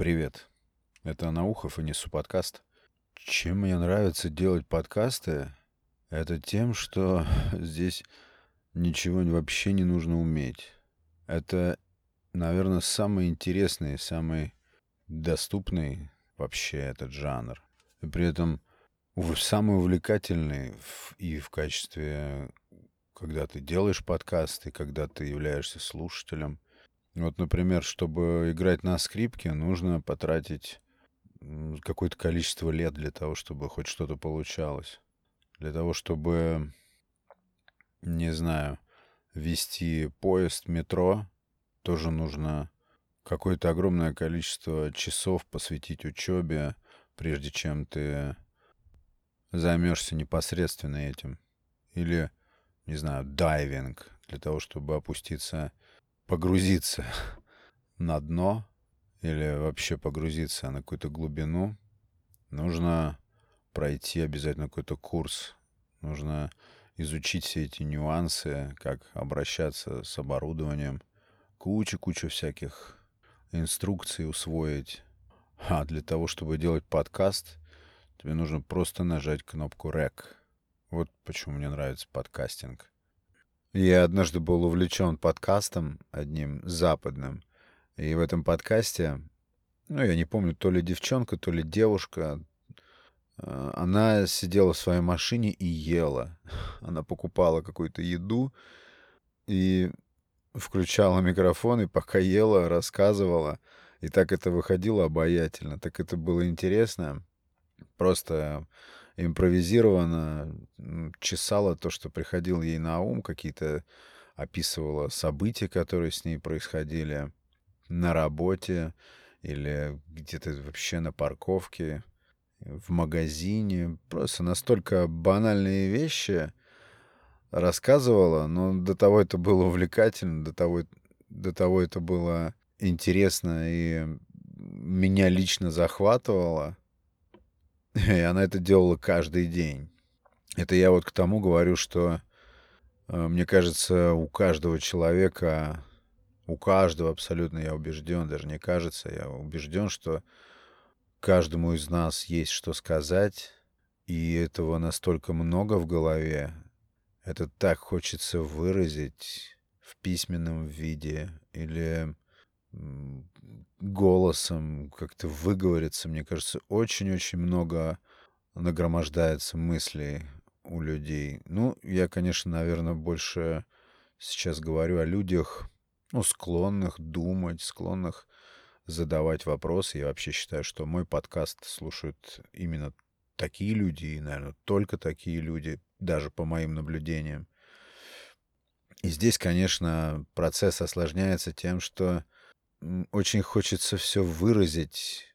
Привет. Это Наухов и Несу подкаст. Чем мне нравится делать подкасты, это тем, что здесь ничего вообще не нужно уметь. Это, наверное, самый интересный, самый доступный вообще этот жанр. И при этом самый увлекательный и в качестве, когда ты делаешь подкасты, когда ты являешься слушателем – вот, например, чтобы играть на скрипке, нужно потратить какое-то количество лет для того, чтобы хоть что-то получалось. Для того, чтобы, не знаю, вести поезд, метро, тоже нужно какое-то огромное количество часов посвятить учебе, прежде чем ты займешься непосредственно этим. Или, не знаю, дайвинг, для того, чтобы опуститься погрузиться на дно или вообще погрузиться на какую-то глубину, нужно пройти обязательно какой-то курс. Нужно изучить все эти нюансы, как обращаться с оборудованием, куча-куча всяких инструкций усвоить. А для того, чтобы делать подкаст, тебе нужно просто нажать кнопку REC. Вот почему мне нравится подкастинг. Я однажды был увлечен подкастом одним западным. И в этом подкасте, ну, я не помню, то ли девчонка, то ли девушка, э, она сидела в своей машине и ела. Она покупала какую-то еду и включала микрофон, и пока ела, рассказывала. И так это выходило обаятельно, так это было интересно. Просто импровизированно чесала то, что приходило ей на ум, какие-то описывала события, которые с ней происходили на работе или где-то вообще на парковке, в магазине. Просто настолько банальные вещи рассказывала, но до того это было увлекательно, до того, до того это было интересно и меня лично захватывало. И она это делала каждый день. Это я вот к тому говорю, что э, мне кажется, у каждого человека, у каждого абсолютно я убежден, даже не кажется, я убежден, что каждому из нас есть что сказать, и этого настолько много в голове, это так хочется выразить в письменном виде или голосом как-то выговориться, мне кажется, очень-очень много нагромождается мыслей у людей. Ну, я, конечно, наверное, больше сейчас говорю о людях, ну, склонных думать, склонных задавать вопросы. Я вообще считаю, что мой подкаст слушают именно такие люди, и, наверное, только такие люди, даже по моим наблюдениям. И здесь, конечно, процесс осложняется тем, что очень хочется все выразить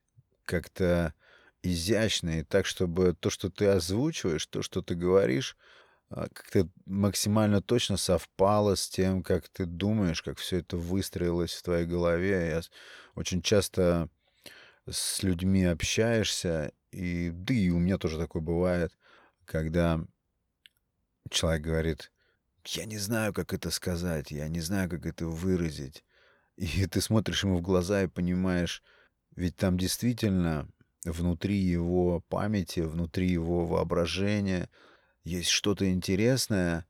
как-то изящно и так, чтобы то, что ты озвучиваешь, то, что ты говоришь, а, как-то максимально точно совпало с тем, как ты думаешь, как все это выстроилось в твоей голове. Я очень часто с людьми общаешься, и да и у меня тоже такое бывает, когда человек говорит, я не знаю, как это сказать, я не знаю, как это выразить. И ты смотришь ему в глаза и понимаешь, ведь там действительно внутри его памяти, внутри его воображения есть что-то интересное,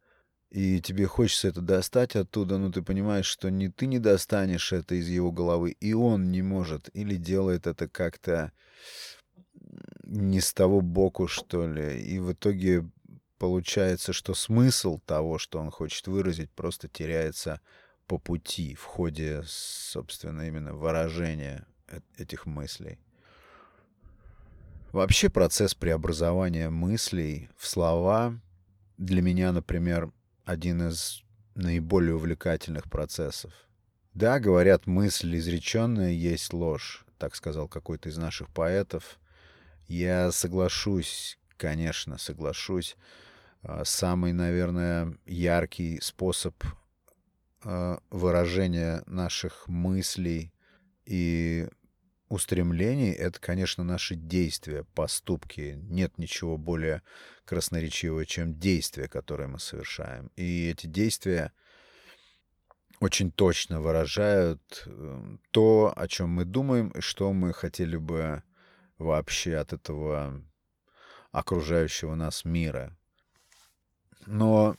и тебе хочется это достать оттуда, но ты понимаешь, что ни ты не достанешь это из его головы, и он не может, или делает это как-то не с того боку, что ли. И в итоге получается, что смысл того, что он хочет выразить, просто теряется по пути в ходе, собственно, именно выражения этих мыслей. Вообще процесс преобразования мыслей в слова для меня, например, один из наиболее увлекательных процессов. Да, говорят, мысль изреченная есть ложь, так сказал какой-то из наших поэтов. Я соглашусь, конечно, соглашусь. А, самый, наверное, яркий способ выражение наших мыслей и устремлений — это, конечно, наши действия, поступки. Нет ничего более красноречивого, чем действия, которые мы совершаем. И эти действия, очень точно выражают э, то, о чем мы думаем и что мы хотели бы вообще от этого окружающего нас мира. Но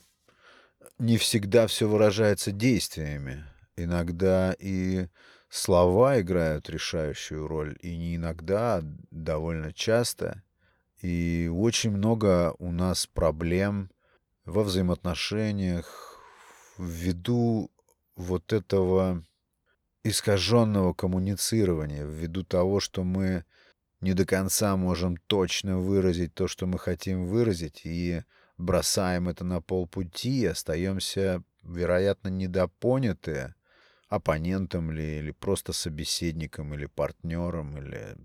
не всегда все выражается действиями. Иногда и слова играют решающую роль, и не иногда, а довольно часто. И очень много у нас проблем во взаимоотношениях ввиду вот этого искаженного коммуницирования, ввиду того, что мы не до конца можем точно выразить то, что мы хотим выразить, и бросаем это на полпути, и остаемся, вероятно, недопонятые оппонентом ли, или просто собеседником, или партнером, или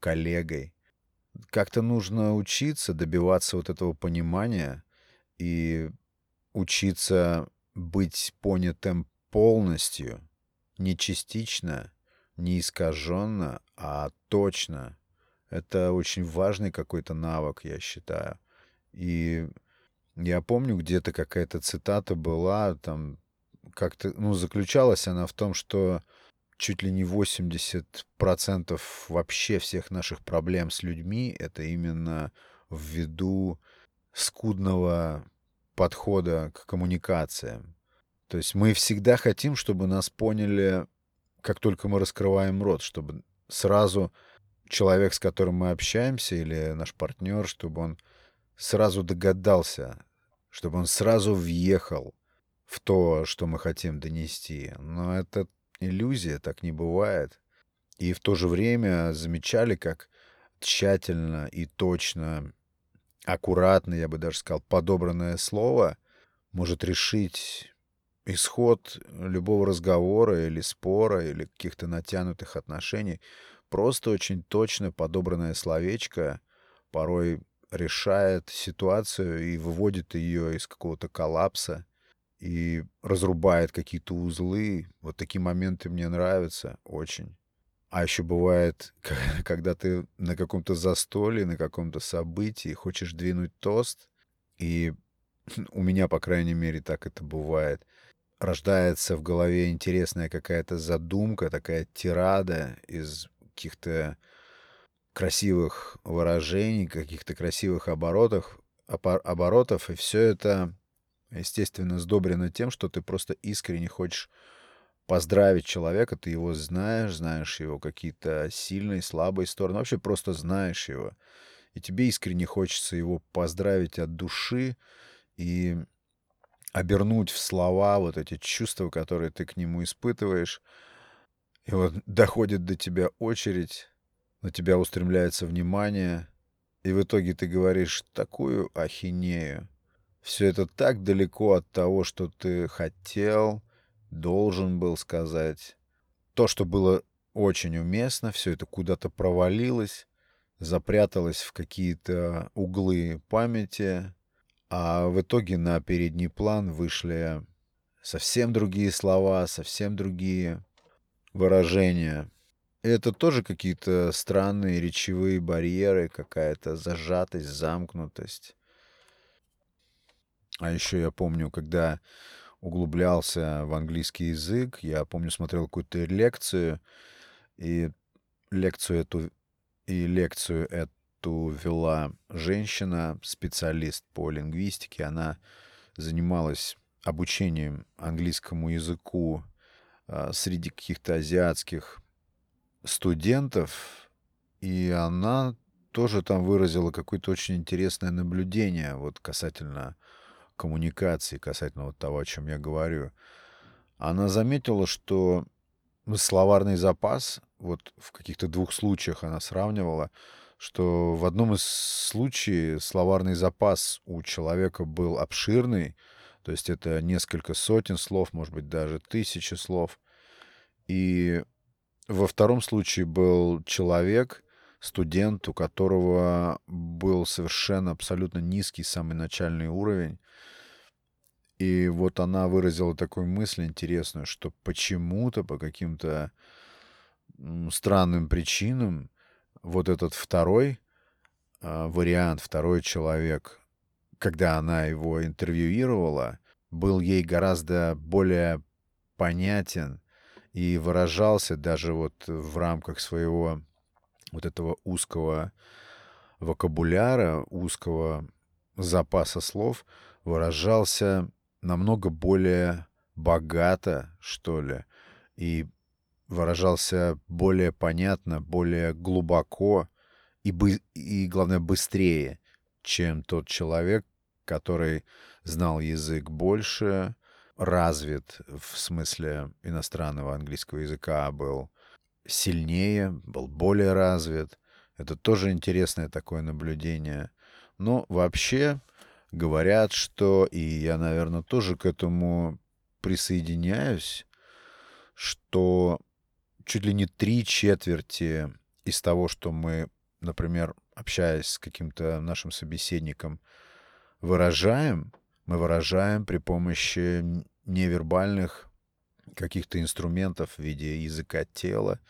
коллегой. Как-то нужно учиться добиваться вот этого понимания и учиться быть понятым полностью, не частично, не искаженно, а точно. Это очень важный какой-то навык, я считаю. И я помню, где-то какая-то цитата была, там как-то, ну, заключалась она в том, что чуть ли не 80% вообще всех наших проблем с людьми — это именно ввиду скудного подхода к коммуникациям. То есть мы всегда хотим, чтобы нас поняли, как только мы раскрываем рот, чтобы сразу человек, с которым мы общаемся, или наш партнер, чтобы он сразу догадался, чтобы он сразу въехал в то, что мы хотим донести. Но это иллюзия, так не бывает. И в то же время замечали, как тщательно и точно, аккуратно, я бы даже сказал, подобранное слово может решить исход любого разговора или спора, или каких-то натянутых отношений. Просто очень точно подобранное словечко порой решает ситуацию и выводит ее из какого-то коллапса и разрубает какие-то узлы. Вот такие моменты мне нравятся очень. А еще бывает, когда ты на каком-то застолье, на каком-то событии хочешь двинуть тост, и у меня, по крайней мере, так это бывает. Рождается в голове интересная какая-то задумка, такая тирада из каких-то красивых выражений, каких-то красивых оборотов, оборотов, и все это, естественно, сдобрено тем, что ты просто искренне хочешь поздравить человека, ты его знаешь, знаешь его какие-то сильные, слабые стороны, вообще просто знаешь его. И тебе искренне хочется его поздравить от души и обернуть в слова вот эти чувства, которые ты к нему испытываешь. И вот доходит до тебя очередь на тебя устремляется внимание, и в итоге ты говоришь такую ахинею. Все это так далеко от того, что ты хотел, должен был сказать. То, что было очень уместно, все это куда-то провалилось, запряталось в какие-то углы памяти, а в итоге на передний план вышли совсем другие слова, совсем другие выражения — это тоже какие-то странные речевые барьеры, какая-то зажатость, замкнутость. А еще я помню, когда углублялся в английский язык, я помню, смотрел какую-то лекцию, и лекцию эту, и лекцию эту вела женщина, специалист по лингвистике. Она занималась обучением английскому языку а, среди каких-то азиатских студентов, и она тоже там выразила какое-то очень интересное наблюдение вот касательно коммуникации, касательно вот того, о чем я говорю. Она заметила, что словарный запас, вот в каких-то двух случаях она сравнивала, что в одном из случаев словарный запас у человека был обширный, то есть это несколько сотен слов, может быть, даже тысячи слов. И во втором случае был человек, студент, у которого был совершенно абсолютно низкий самый начальный уровень. И вот она выразила такую мысль интересную, что почему-то, по каким-то странным причинам, вот этот второй э, вариант, второй человек, когда она его интервьюировала, был ей гораздо более понятен и выражался даже вот в рамках своего вот этого узкого вокабуляра, узкого запаса слов, выражался намного более богато, что ли, и выражался более понятно, более глубоко и, бы, и главное, быстрее, чем тот человек, который знал язык больше, развит в смысле иностранного английского языка, был сильнее, был более развит. Это тоже интересное такое наблюдение. Но вообще говорят, что, и я, наверное, тоже к этому присоединяюсь, что чуть ли не три четверти из того, что мы, например, общаясь с каким-то нашим собеседником, выражаем, мы выражаем при помощи невербальных каких-то инструментов в виде языка тела,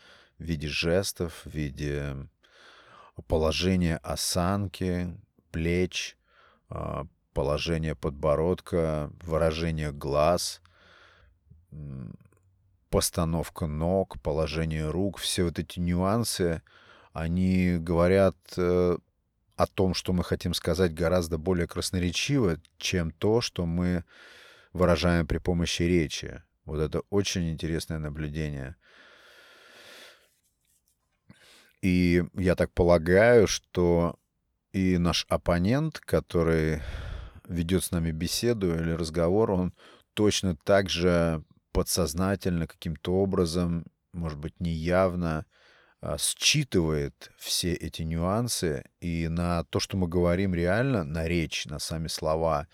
в виде жестов, в виде положения осанки, плеч, а, положения подбородка, выражение глаз, постановка ног, положение рук, все вот эти нюансы, они говорят э, о том, что мы хотим сказать гораздо более красноречиво, чем то, что мы выражаем при помощи речи. Вот это очень интересное наблюдение. И я так полагаю, что и наш оппонент, который ведет с нами беседу или разговор, он точно так же подсознательно каким-то образом, может быть, неявно, считывает все эти нюансы и на то, что мы говорим реально, на речь, на сами слова,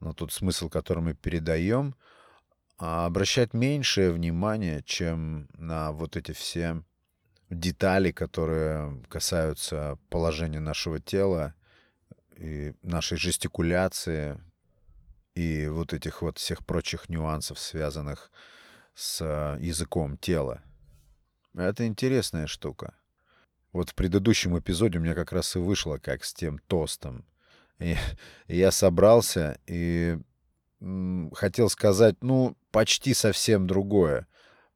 на тот смысл, который мы передаем, а, обращать меньшее внимание, чем на вот эти все детали, которые касаются положения нашего тела и нашей жестикуляции и вот этих вот всех прочих нюансов, связанных с языком тела. Это интересная штука. Вот в предыдущем эпизоде у меня как раз и вышло, как с тем тостом. И, и я собрался и м, хотел сказать, ну, почти совсем другое.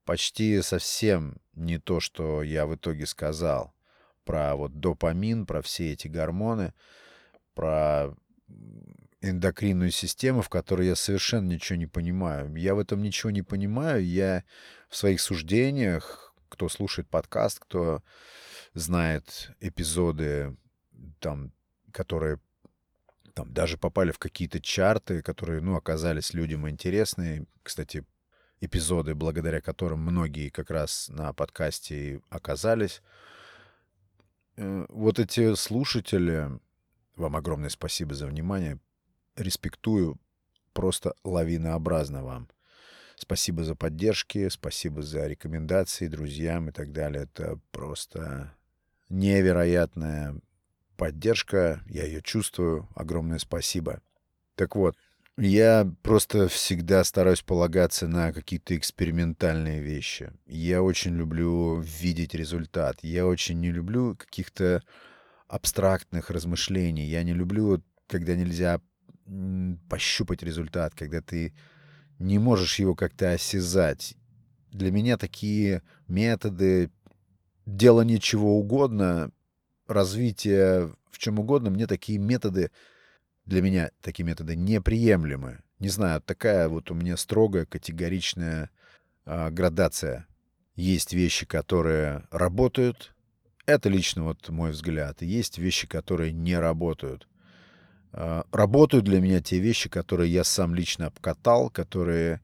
Почти совсем не то, что я в итоге сказал. Про вот допамин, про все эти гормоны, про эндокринную систему, в которой я совершенно ничего не понимаю. Я в этом ничего не понимаю. Я в своих суждениях, кто слушает подкаст, кто знает эпизоды, там, которые там даже попали в какие-то чарты, которые, ну, оказались людям интересные. Кстати, эпизоды, благодаря которым многие как раз на подкасте оказались. Э, вот эти слушатели, вам огромное спасибо за внимание. Респектую просто лавинообразно вам. Спасибо за поддержки, спасибо за рекомендации друзьям и так далее. Это просто невероятная поддержка. Я ее чувствую. Огромное спасибо. Так вот, я просто всегда стараюсь полагаться на какие-то экспериментальные вещи. Я очень люблю видеть результат. Я очень не люблю каких-то абстрактных размышлений. Я не люблю, когда нельзя пощупать результат, когда ты не можешь его как-то осязать. Для меня такие методы, дело ничего угодно, развитие в чем угодно, мне такие методы для меня такие методы неприемлемы. Не знаю, такая вот у меня строгая, категоричная э, градация. Есть вещи, которые работают. Это лично вот мой взгляд. И есть вещи, которые не работают. Э, работают для меня те вещи, которые я сам лично обкатал, которые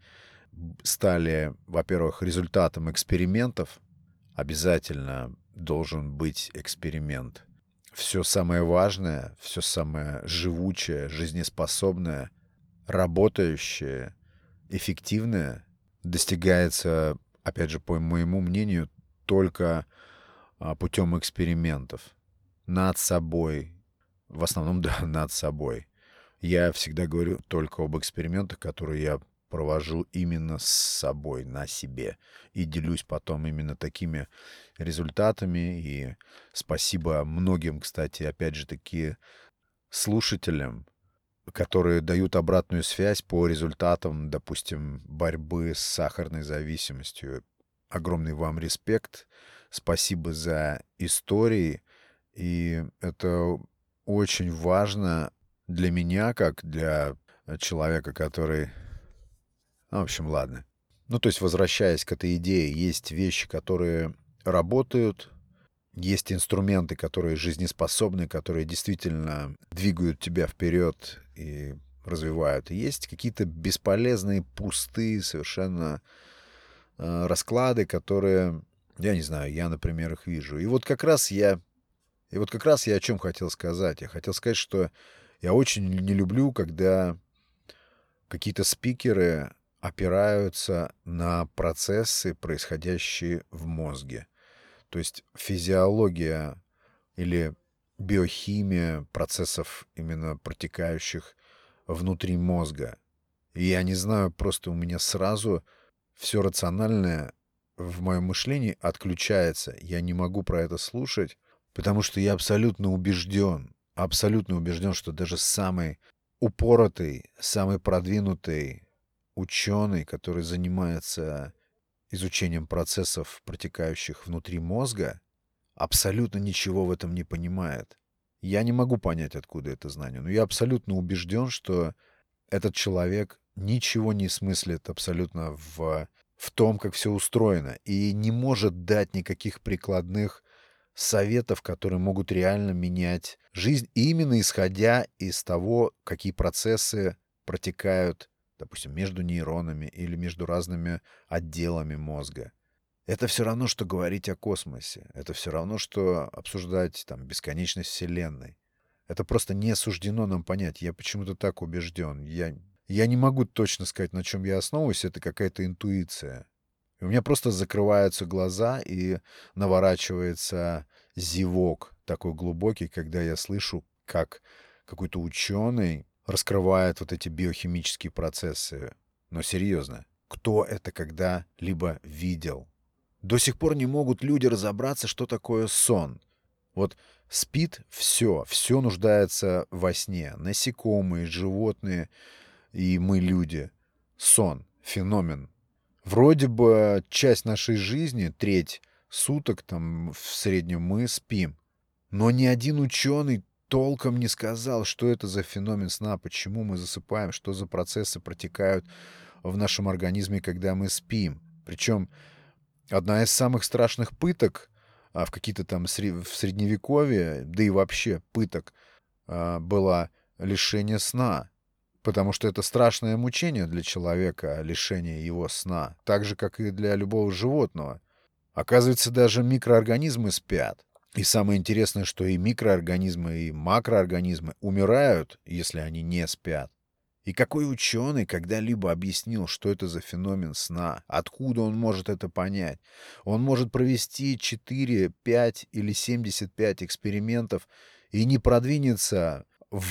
стали, во-первых, результатом экспериментов. Обязательно должен быть эксперимент все самое важное, все самое живучее, жизнеспособное, работающее, эффективное достигается, опять же, по моему мнению, только а, путем экспериментов над собой, в основном, да, над собой. Я всегда говорю только об экспериментах, которые я провожу именно с собой, на себе. И делюсь потом именно такими результатами. И спасибо многим, кстати, опять же таки, слушателям которые дают обратную связь по результатам, допустим, борьбы с сахарной зависимостью. Огромный вам респект. Спасибо за истории. И это очень важно для меня, как для человека, который... Ну, в общем, ладно. Ну, то есть, возвращаясь к этой идее, есть вещи, которые работают, есть инструменты, которые жизнеспособны, которые действительно двигают тебя вперед и развивают. И есть какие-то бесполезные, пустые совершенно э, расклады, которые, я не знаю, я, например, их вижу. И вот как раз я, и вот как раз я о чем хотел сказать. Я хотел сказать, что я очень не люблю, когда какие-то спикеры опираются на процессы, происходящие в мозге. То есть физиология или биохимия процессов, именно протекающих внутри мозга. И я не знаю, просто у меня сразу все рациональное в моем мышлении отключается. Я не могу про это слушать, потому что я абсолютно убежден, абсолютно убежден, что даже самый упоротый, самый продвинутый ученый, который занимается изучением процессов, протекающих внутри мозга, абсолютно ничего в этом не понимает. Я не могу понять, откуда это знание, но я абсолютно убежден, что этот человек ничего не смыслит абсолютно в, в том, как все устроено, и не может дать никаких прикладных советов, которые могут реально менять жизнь, именно исходя из того, какие процессы протекают допустим, между нейронами или между разными отделами мозга. Это все равно, что говорить о космосе. Это все равно, что обсуждать там бесконечность Вселенной. Это просто не суждено нам понять. Я почему-то так убежден. Я, я не могу точно сказать, на чем я основываюсь. Это какая-то интуиция. И у меня просто закрываются глаза и наворачивается зевок такой глубокий, когда я слышу, как какой-то ученый раскрывает вот эти биохимические процессы. Но серьезно, кто это когда-либо видел? До сих пор не могут люди разобраться, что такое сон. Вот спит все, все нуждается во сне. Насекомые, животные и мы люди. Сон, феномен. Вроде бы часть нашей жизни, треть суток там в среднем мы спим. Но ни один ученый толком не сказал, что это за феномен сна, почему мы засыпаем, что за процессы протекают в нашем организме, когда мы спим. Причем одна из самых страшных пыток а, в какие-то там в средневековье, да и вообще пыток, а, была лишение сна. Потому что это страшное мучение для человека, лишение его сна. Так же, как и для любого животного. Оказывается, даже микроорганизмы спят. И самое интересное, что и микроорганизмы, и макроорганизмы умирают, если они не спят. И какой ученый когда-либо объяснил, что это за феномен сна? Откуда он может это понять? Он может провести 4, 5 или 75 экспериментов и не продвинется в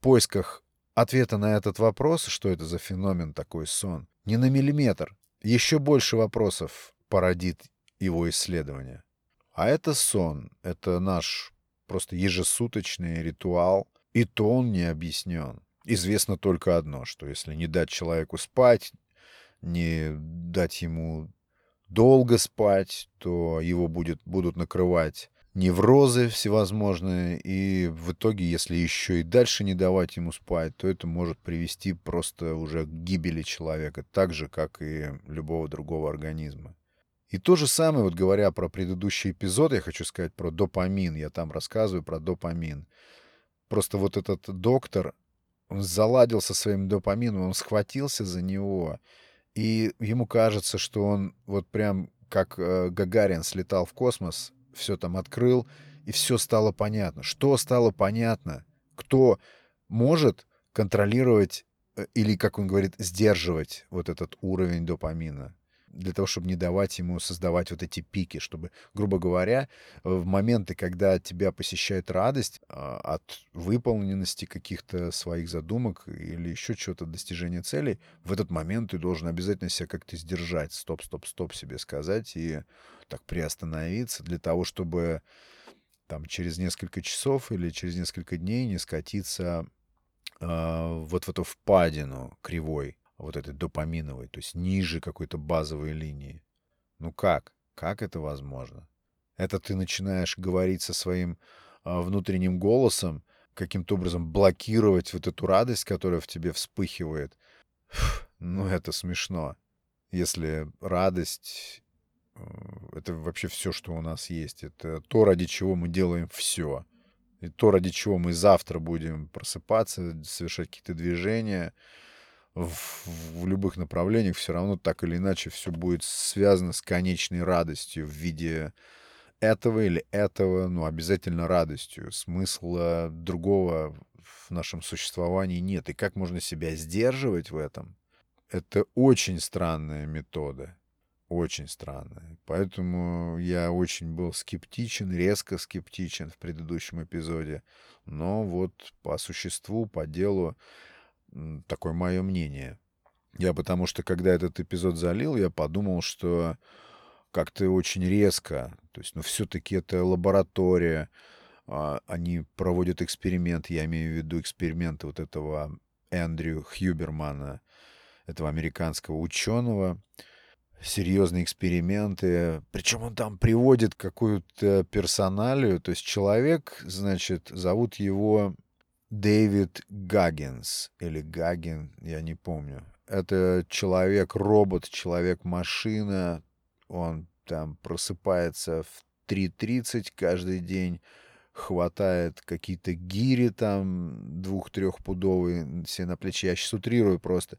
поисках ответа на этот вопрос, что это за феномен такой сон, ни на миллиметр. Еще больше вопросов породит его исследование. А это сон, это наш просто ежесуточный ритуал, и то он не объяснен. Известно только одно, что если не дать человеку спать, не дать ему долго спать, то его будет, будут накрывать неврозы всевозможные, и в итоге, если еще и дальше не давать ему спать, то это может привести просто уже к гибели человека, так же, как и любого другого организма. И то же самое, вот говоря про предыдущий эпизод, я хочу сказать про допамин. Я там рассказываю про допамин. Просто вот этот доктор, он заладил со своим допамином, он схватился за него, и ему кажется, что он вот прям как э, Гагарин слетал в космос, все там открыл, и все стало понятно. Что стало понятно? Кто может контролировать э, или, как он говорит, сдерживать вот этот уровень допамина? Для того, чтобы не давать ему создавать вот эти пики, чтобы, грубо говоря, в моменты, когда тебя посещает радость а, от выполненности каких-то своих задумок или еще чего-то, достижения целей, в этот момент ты должен обязательно себя как-то сдержать, стоп, стоп, стоп себе сказать и так приостановиться для того, чтобы там через несколько часов или через несколько дней не скатиться э, вот в эту впадину кривой, вот этой допаминовой, то есть ниже какой-то базовой линии. Ну как? Как это возможно? Это ты начинаешь говорить со своим э, внутренним голосом, каким-то образом блокировать вот эту радость, которая в тебе вспыхивает. Фух, ну, это смешно. Если радость э, — это вообще все, что у нас есть. Это то, ради чего мы делаем все. И то, ради чего мы завтра будем просыпаться, совершать какие-то движения в, в любых направлениях, все равно так или иначе все будет связано с конечной радостью в виде этого или этого, ну, обязательно радостью. Смысла другого в нашем существовании нет. И как можно себя сдерживать в этом? Это очень странная метода. Очень странная. Поэтому я очень был скептичен, резко скептичен в предыдущем эпизоде. Но вот по существу, по делу, такое мое мнение. Я потому что, когда этот эпизод залил, я подумал, что как-то очень резко. То есть, ну, все-таки это лаборатория. А, они проводят эксперимент, я имею в виду эксперименты вот этого Эндрю Хьюбермана, этого американского ученого. Серьезные эксперименты. Причем он там приводит какую-то персоналию. То есть человек, значит, зовут его Дэвид Гаггинс. Или Гагин, я не помню. Это человек-робот, человек-машина, он там просыпается в 3.30 каждый день, хватает какие-то гири там двух-трехпудовые себе на плечи. Я сейчас утрирую просто.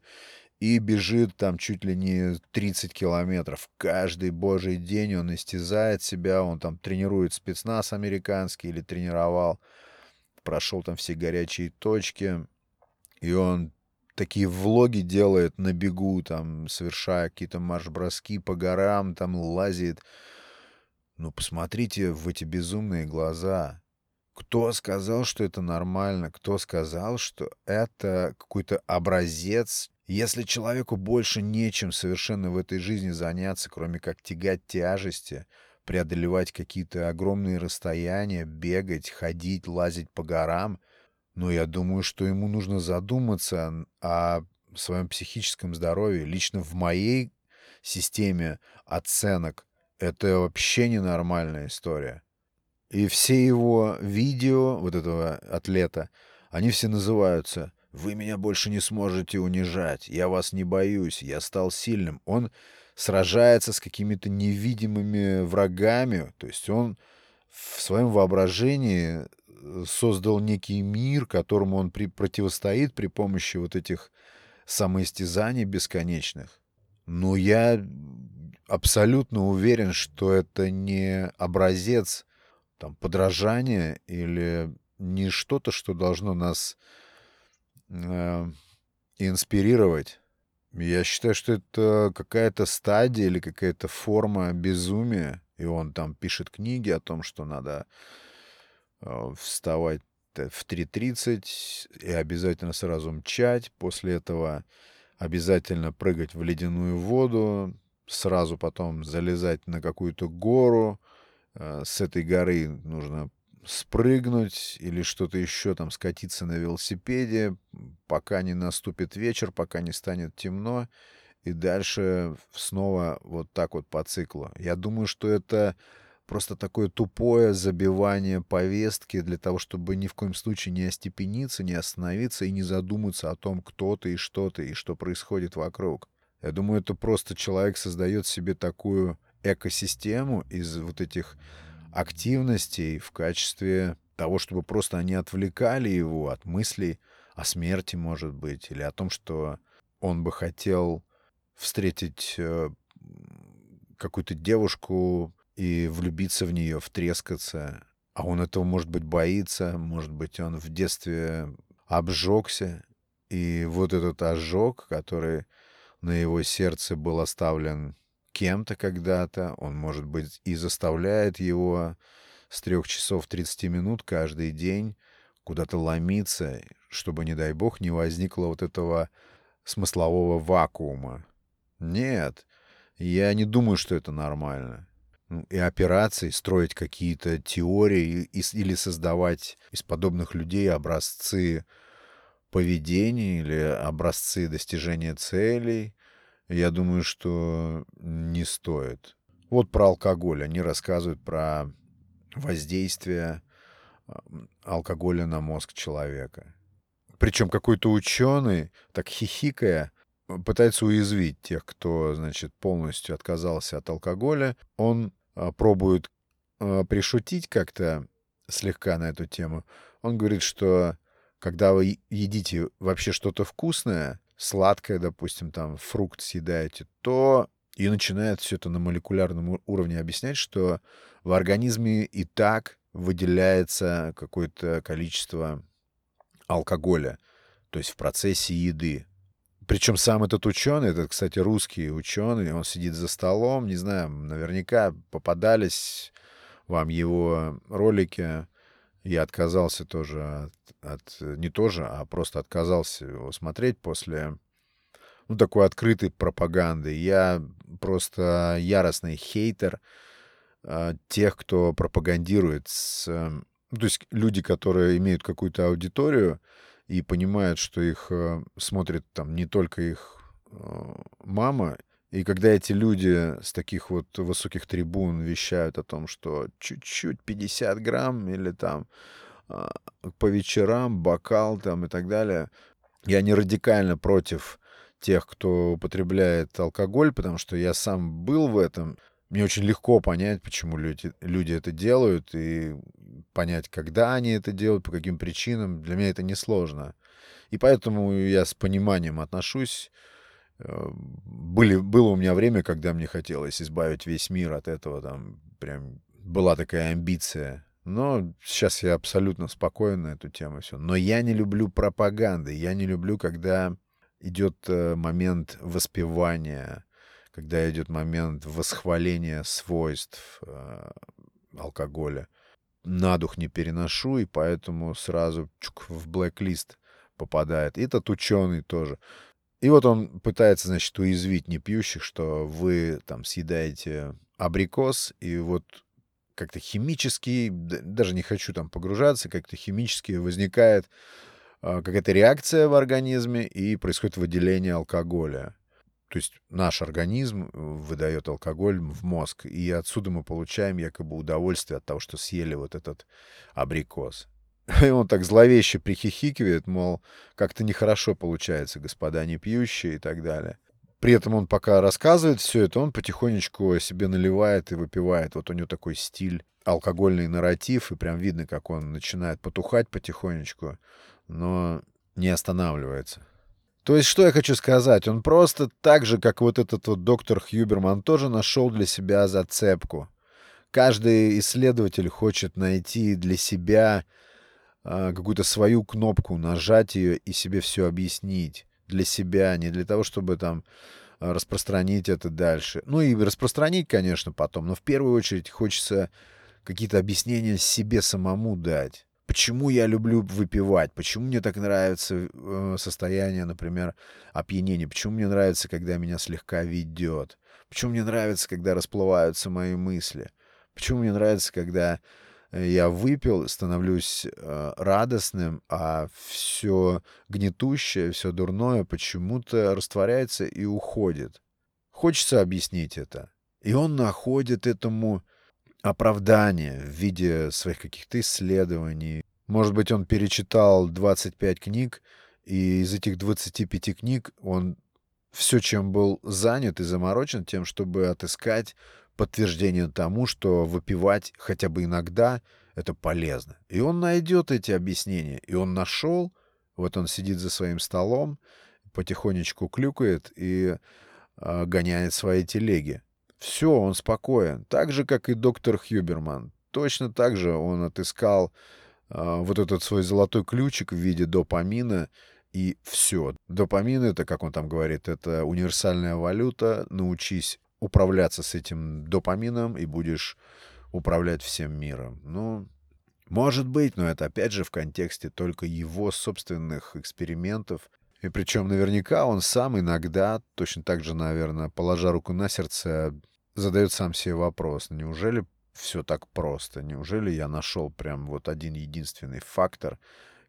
И бежит там чуть ли не 30 километров. Каждый божий день он истязает себя, он там тренирует спецназ американский или тренировал. Прошел там все горячие точки. И он такие влоги делает на бегу, там, совершая какие-то марш-броски по горам, там, лазит. Ну, посмотрите в эти безумные глаза. Кто сказал, что это нормально? Кто сказал, что это какой-то образец? Если человеку больше нечем совершенно в этой жизни заняться, кроме как тягать тяжести, преодолевать какие-то огромные расстояния, бегать, ходить, лазить по горам — но я думаю, что ему нужно задуматься о своем психическом здоровье. Лично в моей системе оценок это вообще ненормальная история. И все его видео, вот этого атлета, они все называются «Вы меня больше не сможете унижать, я вас не боюсь, я стал сильным». Он сражается с какими-то невидимыми врагами, то есть он в своем воображении создал некий мир, которому он при, противостоит при помощи вот этих самоистязаний бесконечных. Но я абсолютно уверен, что это не образец там, подражания или не что-то, что должно нас э, инспирировать. Я считаю, что это какая-то стадия или какая-то форма безумия. И он там пишет книги о том, что надо Э, вставать в 3.30 и обязательно сразу мчать. После этого обязательно прыгать в ледяную воду, сразу потом залезать на какую-то гору. Э, с этой горы нужно спрыгнуть или что-то еще там, скатиться на велосипеде, пока не наступит вечер, пока не станет темно, и дальше снова вот так вот по циклу. Я думаю, что это просто такое тупое забивание повестки для того, чтобы ни в коем случае не остепениться, не остановиться и не задуматься о том, кто ты и что ты, и что происходит вокруг. Я думаю, это просто человек создает себе такую экосистему из вот этих активностей в качестве того, чтобы просто они отвлекали его от мыслей о смерти, может быть, или о том, что он бы хотел встретить э, какую-то девушку, и влюбиться в нее, втрескаться. А он этого, может быть, боится, может быть, он в детстве обжегся, и вот этот ожог, который на его сердце был оставлен кем-то когда-то, он, может быть, и заставляет его с трех часов 30 минут каждый день куда-то ломиться, чтобы, не дай бог, не возникло вот этого смыслового вакуума. Нет, я не думаю, что это нормально. Ну, и операций, строить какие-то теории или создавать из подобных людей образцы поведения или образцы достижения целей, я думаю, что не стоит. Вот про алкоголь. Они рассказывают про воздействие алкоголя на мозг человека. Причем какой-то ученый, так хихикая, пытается уязвить тех, кто, значит, полностью отказался от алкоголя. Он а, пробует а, пришутить как-то слегка на эту тему. Он говорит, что когда вы едите вообще что-то вкусное, сладкое, допустим, там фрукт съедаете, то и начинает все это на молекулярном уровне объяснять, что в организме и так выделяется какое-то количество алкоголя, то есть в процессе еды. Причем сам этот ученый, этот, кстати, русский ученый, он сидит за столом, не знаю, наверняка попадались вам его ролики. Я отказался тоже от, от не тоже, а просто отказался его смотреть после ну, такой открытой пропаганды. Я просто яростный хейтер э, тех, кто пропагандирует с... Э, то есть люди, которые имеют какую-то аудиторию и понимают, что их э, смотрит там не только их э, мама, и когда эти люди с таких вот высоких трибун вещают о том, что чуть-чуть 50 грамм или там э, по вечерам бокал там и так далее, я не радикально против тех, кто употребляет алкоголь, потому что я сам был в этом. Мне очень легко понять, почему люди, люди это делают, и понять, когда они это делают, по каким причинам. Для меня это несложно. И поэтому я с пониманием отношусь. Э, были, было у меня время, когда мне хотелось избавить весь мир от этого. Там прям была такая амбиция. Но сейчас я абсолютно спокоен на эту тему. Все. Но я не люблю пропаганды. Я не люблю, когда идет э, момент воспевания, когда идет момент восхваления свойств э, алкоголя. На дух не переношу, и поэтому сразу чук, в блэк-лист попадает. И этот ученый тоже. И вот он пытается, значит, уязвить непьющих, что вы там съедаете абрикос, и вот как-то химически, даже не хочу там погружаться, как-то химически возникает а, какая-то реакция в организме, и происходит выделение алкоголя. То есть наш организм э, выдает алкоголь в мозг, и отсюда мы получаем якобы удовольствие от того, что съели вот этот абрикос. И он так зловеще прихихикивает, мол, как-то нехорошо получается, господа не пьющие и так далее. При этом он пока рассказывает все это, он потихонечку себе наливает и выпивает. Вот у него такой стиль, алкогольный нарратив, и прям видно, как он начинает потухать потихонечку но не останавливается. То есть, что я хочу сказать? Он просто так же, как вот этот вот доктор Хьюберман, тоже нашел для себя зацепку. Каждый исследователь хочет найти для себя какую-то свою кнопку, нажать ее и себе все объяснить. Для себя, не для того, чтобы там распространить это дальше. Ну и распространить, конечно, потом, но в первую очередь хочется какие-то объяснения себе самому дать. Почему я люблю выпивать? Почему мне так нравится э, состояние, например, опьянения? Почему мне нравится, когда меня слегка ведет? Почему мне нравится, когда расплываются мои мысли? Почему мне нравится, когда я выпил, становлюсь э, радостным, а все гнетущее, все дурное почему-то растворяется и уходит? Хочется объяснить это. И он находит этому оправдание в виде своих каких-то исследований. Может быть, он перечитал 25 книг, и из этих 25 книг он все, чем был занят и заморочен, тем, чтобы отыскать подтверждение тому, что выпивать хотя бы иногда это полезно. И он найдет эти объяснения. И он нашел, вот он сидит за своим столом, потихонечку клюкает и э, гоняет свои телеги. Все, он спокоен. Так же, как и доктор Хьюберман. Точно так же он отыскал э, вот этот свой золотой ключик в виде допамина, и все. Допамин — это, как он там говорит, это универсальная валюта. Научись управляться с этим допамином, и будешь управлять всем миром. Ну, может быть, но это опять же в контексте только его собственных экспериментов. И причем наверняка он сам иногда, точно так же, наверное, положа руку на сердце, задает сам себе вопрос, неужели все так просто? Неужели я нашел прям вот один единственный фактор,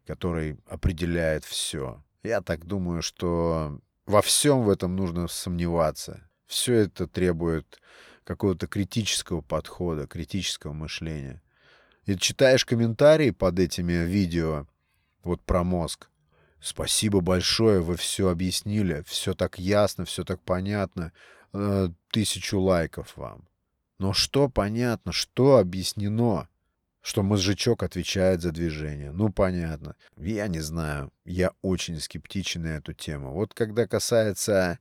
который определяет все. Я так думаю, что во всем в этом нужно сомневаться. Все это требует какого-то критического подхода, критического мышления. И читаешь комментарии под этими видео, вот про мозг. Спасибо большое, вы все объяснили, все так ясно, все так понятно. Э, тысячу лайков вам. Но что понятно, что объяснено? Что мозжечок отвечает за движение. Ну, понятно. Я не знаю. Я очень скептичен на эту тему. Вот когда касается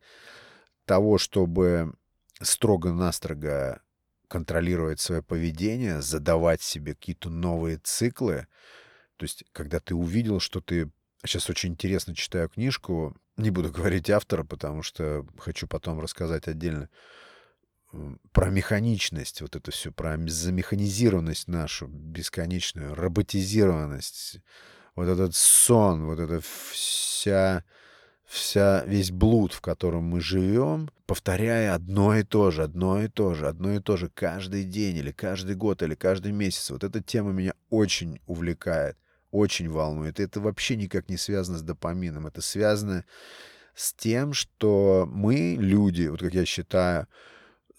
того, чтобы строго-настрого контролировать свое поведение, задавать себе какие-то новые циклы, то есть, когда ты увидел, что ты... Сейчас очень интересно читаю книжку, не буду говорить автора, потому что хочу потом рассказать отдельно про механичность, вот это все, про замеханизированность нашу бесконечную, роботизированность, вот этот сон, вот эта вся, вся, весь блуд, в котором мы живем, повторяя одно и то же, одно и то же, одно и то же каждый день или каждый год или каждый месяц. Вот эта тема меня очень увлекает очень волнует. Это вообще никак не связано с допамином. Это связано с тем, что мы, люди, вот как я считаю,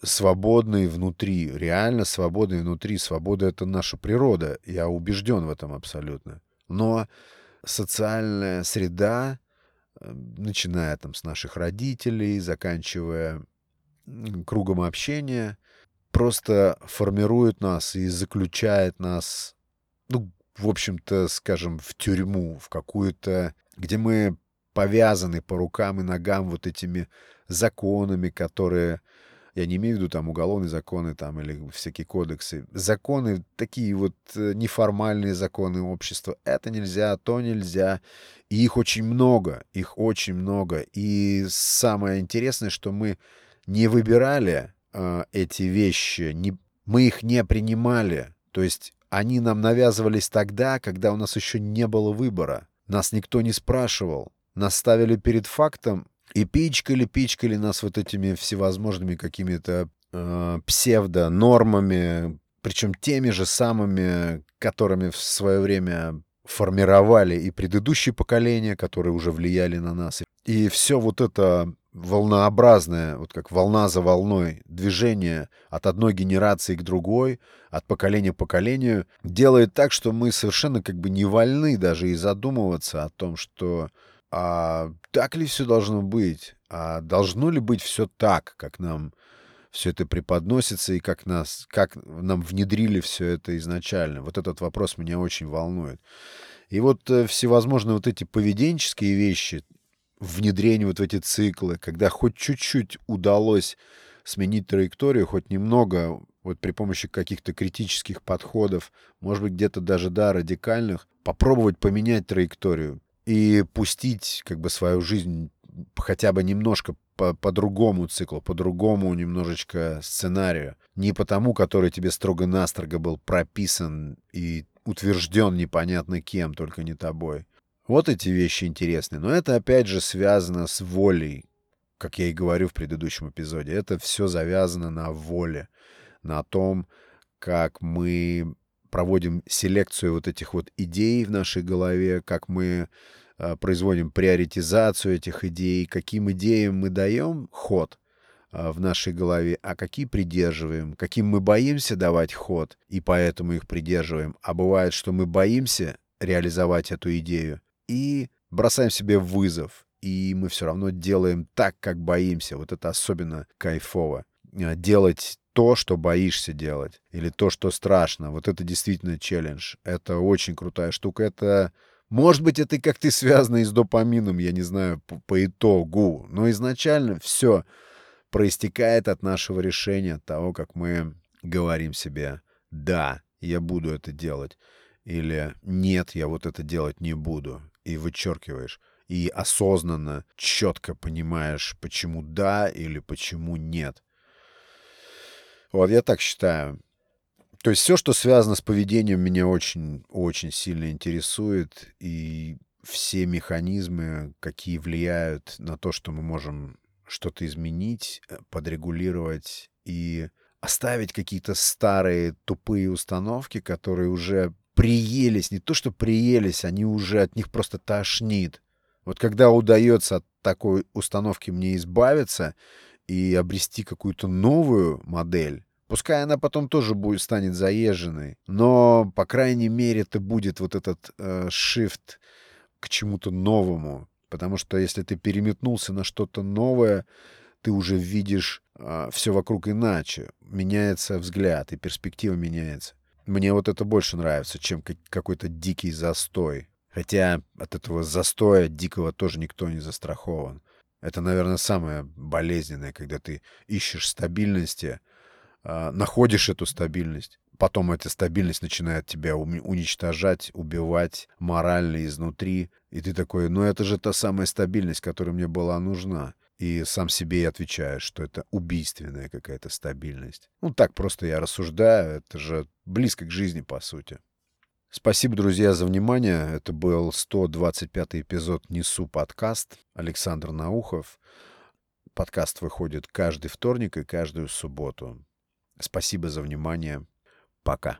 свободные внутри, реально свободные внутри. Свобода — это наша природа. Я убежден в этом абсолютно. Но социальная среда, начиная там с наших родителей, заканчивая кругом общения, просто формирует нас и заключает нас, ну, в общем-то, скажем, в тюрьму, в какую-то, где мы повязаны по рукам и ногам вот этими законами, которые... Я не имею в виду там уголовные законы там или всякие кодексы. Законы, такие вот э, неформальные законы общества. Это нельзя, то нельзя. И их очень много, их очень много. И самое интересное, что мы не выбирали э, эти вещи, не, мы их не принимали. То есть они нам навязывались тогда, когда у нас еще не было выбора. Нас никто не спрашивал. Нас ставили перед фактом и пичкали-пичкали нас вот этими всевозможными какими-то э, псевдо-нормами, причем теми же самыми, которыми в свое время формировали и предыдущие поколения, которые уже влияли на нас. И все вот это волнообразное, вот как волна за волной, движение от одной генерации к другой, от поколения к поколению, делает так, что мы совершенно как бы не вольны даже и задумываться о том, что а так ли все должно быть, а должно ли быть все так, как нам все это преподносится и как нас, как нам внедрили все это изначально. Вот этот вопрос меня очень волнует. И вот э, всевозможные вот эти поведенческие вещи, внедрение вот в эти циклы, когда хоть чуть-чуть удалось сменить траекторию, хоть немного, вот при помощи каких-то критических подходов, может быть, где-то даже, да, радикальных, попробовать поменять траекторию и пустить как бы свою жизнь хотя бы немножко по, по другому циклу, по другому немножечко сценарию. Не по тому, который тебе строго-настрого был прописан и утвержден непонятно кем, только не тобой. Вот эти вещи интересны. Но это опять же связано с волей, как я и говорю в предыдущем эпизоде. Это все завязано на воле, на том, как мы проводим селекцию вот этих вот идей в нашей голове, как мы э, производим приоритизацию этих идей, каким идеям мы даем ход э, в нашей голове, а какие придерживаем, каким мы боимся давать ход, и поэтому их придерживаем. А бывает, что мы боимся реализовать эту идею, и бросаем себе вызов. И мы все равно делаем так, как боимся. Вот это особенно кайфово. А, делать то, что боишься делать, или то, что страшно. Вот это действительно челлендж. Это очень крутая штука. Это, может быть, это как-то связано и с допамином, я не знаю, по, по итогу. Но изначально все проистекает от нашего решения, от того, как мы говорим себе «да, я буду это делать» или «нет, я вот это делать не буду» и вычеркиваешь. И осознанно, четко понимаешь, почему да или почему нет. Вот я так считаю. То есть все, что связано с поведением, меня очень-очень сильно интересует. И все механизмы, какие влияют на то, что мы можем что-то изменить, э, подрегулировать и оставить какие-то старые тупые установки, которые уже приелись, не то что приелись, они уже от них просто тошнит. Вот когда удается от такой установки мне избавиться и обрести какую-то новую модель, пускай она потом тоже будет станет заезженной, но, по крайней мере, это будет вот этот э, к чему-то новому. Потому что если ты переметнулся на что-то новое, ты уже видишь э, а, все вокруг иначе. Меняется взгляд, и перспектива меняется. Мне вот это больше нравится, чем какой-то дикий застой. Хотя от этого застоя дикого тоже никто не застрахован. Это, наверное, самое болезненное, когда ты ищешь стабильности, э, находишь эту стабильность, потом эта стабильность начинает тебя уничтожать, убивать морально изнутри, и ты такой, ну это же та самая стабильность, которая мне была нужна. И сам себе и отвечаешь, что это убийственная какая-то стабильность. Ну так просто я рассуждаю, это же близко к жизни по сути. Спасибо, друзья, за внимание. Это был 125 эпизод «Несу подкаст». Александр Наухов. Подкаст выходит каждый вторник и каждую субботу. Спасибо за внимание. Пока.